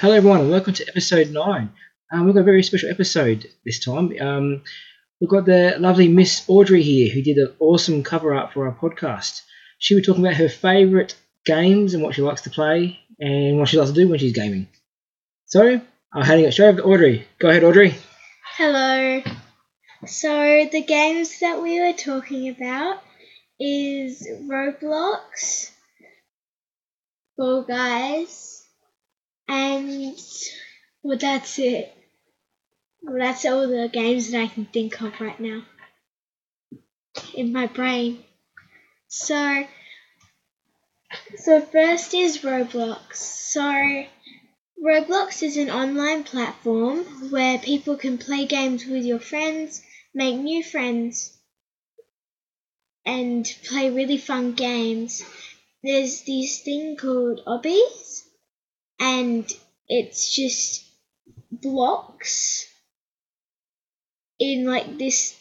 Hello, everyone, and welcome to episode nine. Um, we've got a very special episode this time. Um, we've got the lovely Miss Audrey here, who did an awesome cover art for our podcast. She'll be talking about her favourite games and what she likes to play and what she likes to do when she's gaming. So, I'm handing it straight over to Audrey. Go ahead, Audrey. Hello. So the games that we were talking about is Roblox, Fall Guys, and well that's it. Well that's all the games that I can think of right now in my brain. So so first is Roblox. So Roblox is an online platform where people can play games with your friends, make new friends, and play really fun games. There's this thing called obbies, and it's just blocks in like this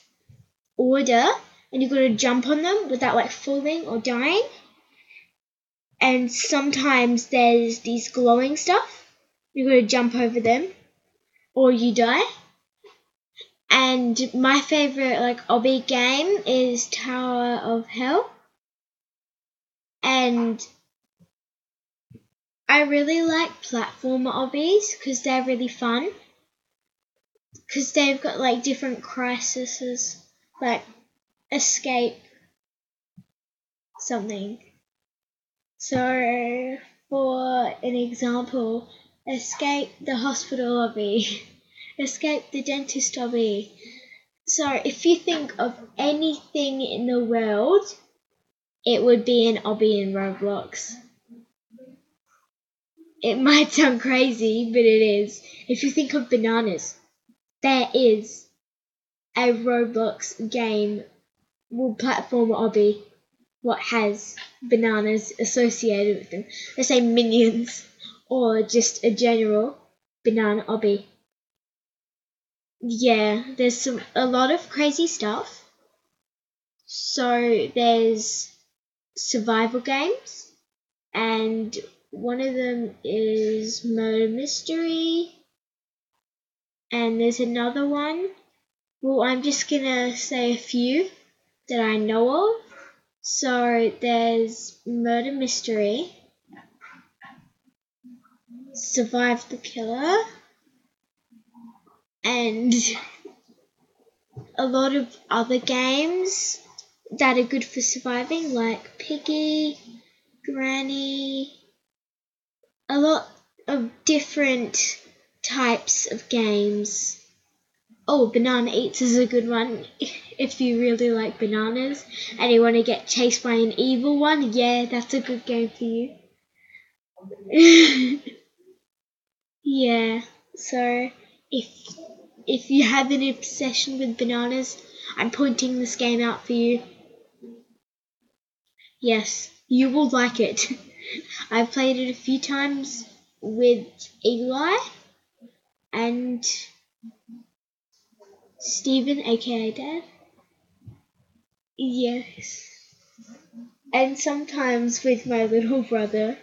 order, and you've got to jump on them without like falling or dying. And sometimes there's these glowing stuff You've gotta jump over them or you die. And my favorite like obby game is Tower of Hell. And I really like platformer obbies because they're really fun. Because they've got like different crises, like escape something. So, for an example, escape the hospital obby, escape the dentist obby. So if you think of anything in the world, it would be an obby in Roblox. It might sound crazy, but it is. If you think of bananas, there is a Roblox game, well, platform obby, what has bananas associated with them. Let's say minions or just a general banana obby. Yeah, there's some a lot of crazy stuff. So there's survival games and one of them is murder mystery and there's another one. Well, I'm just gonna say a few that I know of. So there's murder mystery survive the killer and a lot of other games that are good for surviving like piggy granny a lot of different types of games oh banana eats is a good one if you really like bananas and you want to get chased by an evil one yeah that's a good game for you Yeah, so if if you have an obsession with bananas, I'm pointing this game out for you. Yes, you will like it. I've played it a few times with Eli and Stephen, aka Dad. Yes. And sometimes with my little brother.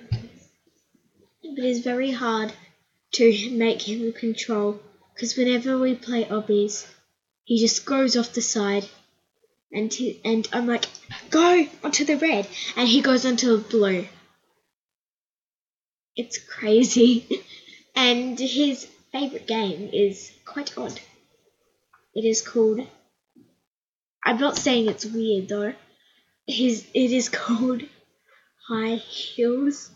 But it's very hard to make him control because whenever we play obbies, he just goes off the side and he, and I'm like, go onto the red, and he goes onto the blue. It's crazy, and his favorite game is quite odd. It is called. I'm not saying it's weird though. His it is called High Heels.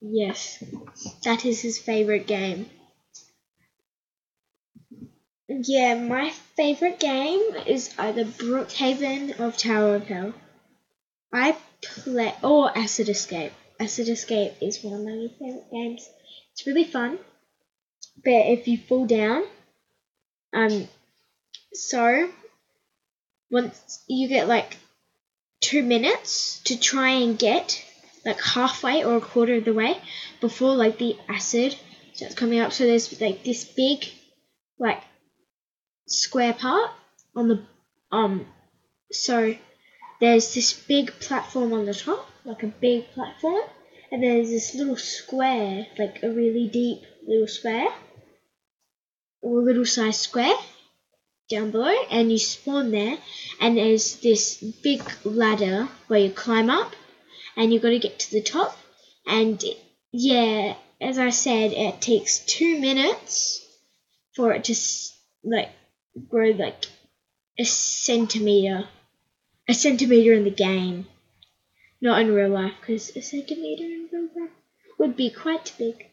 Yes, that is his favorite game. Yeah, my favorite game is either Brookhaven or Tower of Hell. I play or Acid Escape. Acid Escape is one of my favorite games. It's really fun, but if you fall down, um, so once you get like two minutes to try and get like halfway or a quarter of the way before like the acid starts coming up. So there's like this big like square part on the um so there's this big platform on the top, like a big platform, and there's this little square, like a really deep little square, or a little size square down below, and you spawn there, and there's this big ladder where you climb up, and you've got to get to the top, and yeah, as I said, it takes two minutes for it to like grow like a centimeter, a centimeter in the game, not in real life, because a centimeter in real life would be quite big.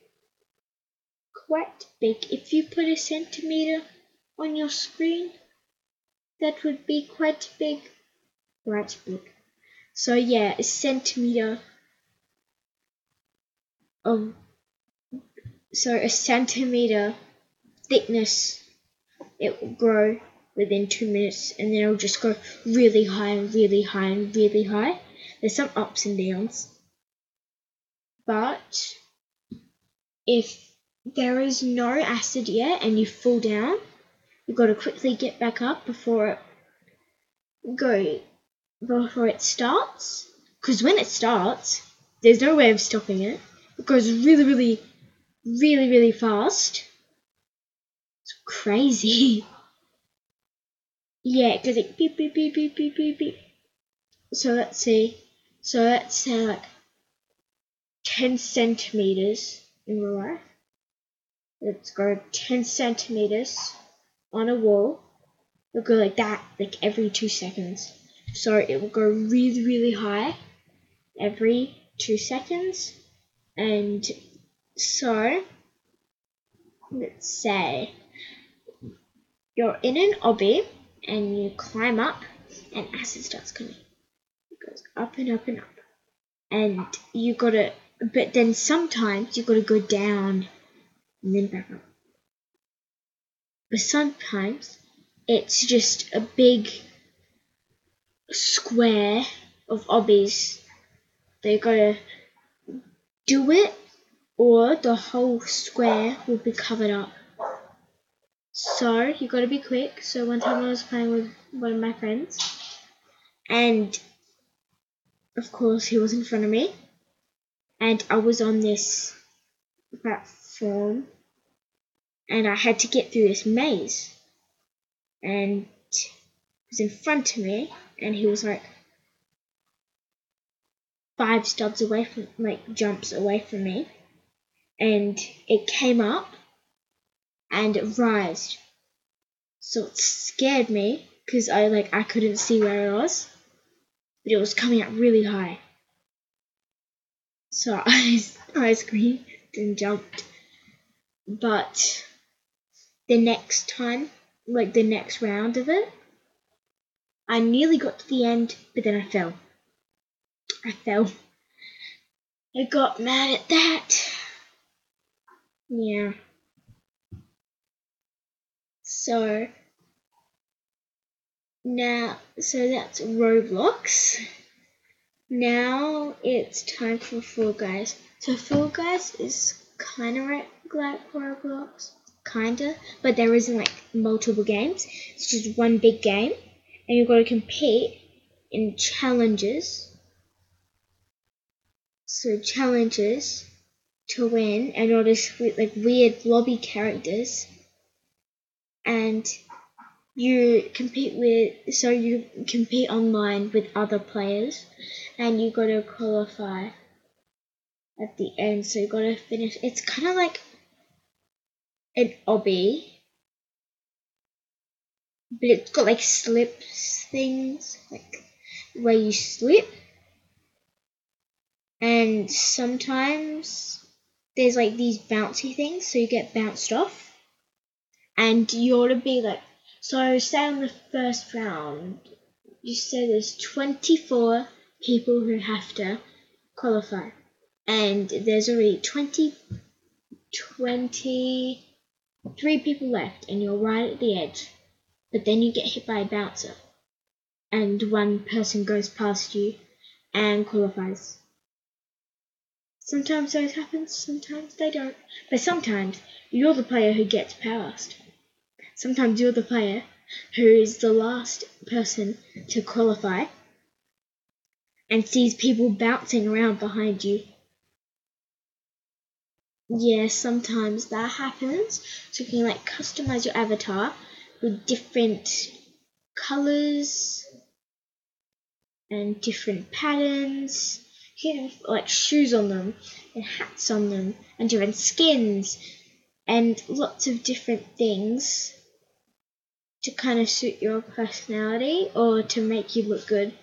Quite big. If you put a centimeter on your screen, that would be quite big. Quite big. So yeah, a centimeter of so a centimeter thickness it will grow within two minutes and then it'll just go really high and really high and really high. There's some ups and downs. But if there is no acid yet and you fall down, you've got to quickly get back up before it go before it starts. Because when it starts, there's no way of stopping it. It goes really, really, really, really fast. It's crazy. yeah, because it beep, beep, beep, beep, beep, beep, beep. So let's see. So let's say like 10 centimeters in real life. Let's go 10 centimeters on a wall. It'll go like that, like every two seconds. So it will go really, really high every two seconds. And so, let's say you're in an obby and you climb up and acid starts coming. Goes up and up and up. And you gotta, but then sometimes you gotta go down and then back up. But sometimes it's just a big square of obbies. They gotta do it or the whole square will be covered up. So you gotta be quick. So one time I was playing with one of my friends and of course he was in front of me and I was on this platform and I had to get through this maze. And he was in front of me and he was like five steps away from like jumps away from me. And it came up and it rised. So it scared me because i like i couldn't see where it was but it was coming up really high so i i screamed and jumped but the next time like the next round of it i nearly got to the end but then i fell I fell. I got mad at that. Yeah. So now, so that's Roblox. Now it's time for Fall Guys. So Fall Guys is kind of like Roblox, kinda, but there isn't like multiple games. It's just one big game, and you've got to compete in challenges so challenges to win and all this like weird lobby characters and you compete with so you compete online with other players and you got to qualify at the end. So you got to finish it's kind of like an obby but it's got like slips things like where you slip. And sometimes there's like these bouncy things, so you get bounced off, and you ought to be like, so say on the first round, you say there's 24 people who have to qualify, and there's already 20, 23 people left, and you're right at the edge, but then you get hit by a bouncer, and one person goes past you and qualifies. Sometimes those happen, sometimes they don't. But sometimes you're the player who gets past. Sometimes you're the player who is the last person to qualify and sees people bouncing around behind you. Yeah, sometimes that happens. So you can like customize your avatar with different colors and different patterns. You can have like shoes on them and hats on them and different skins and lots of different things to kind of suit your personality or to make you look good.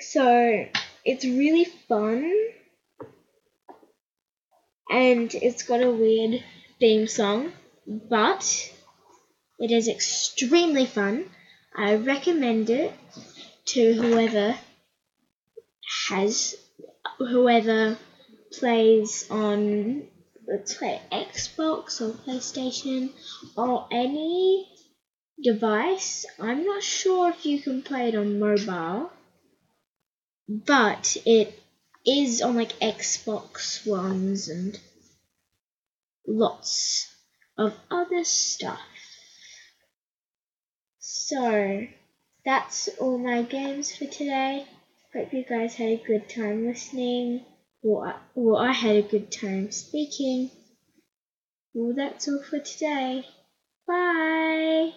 So it's really fun and it's got a weird theme song, but it is extremely fun. I recommend it to whoever has whoever plays on let's say Xbox or PlayStation or any device. I'm not sure if you can play it on mobile, but it is on like Xbox Ones and lots of other stuff. So that's all my games for today. Hope you guys had a good time listening. Well, I, well, I had a good time speaking. Well, that's all for today. Bye.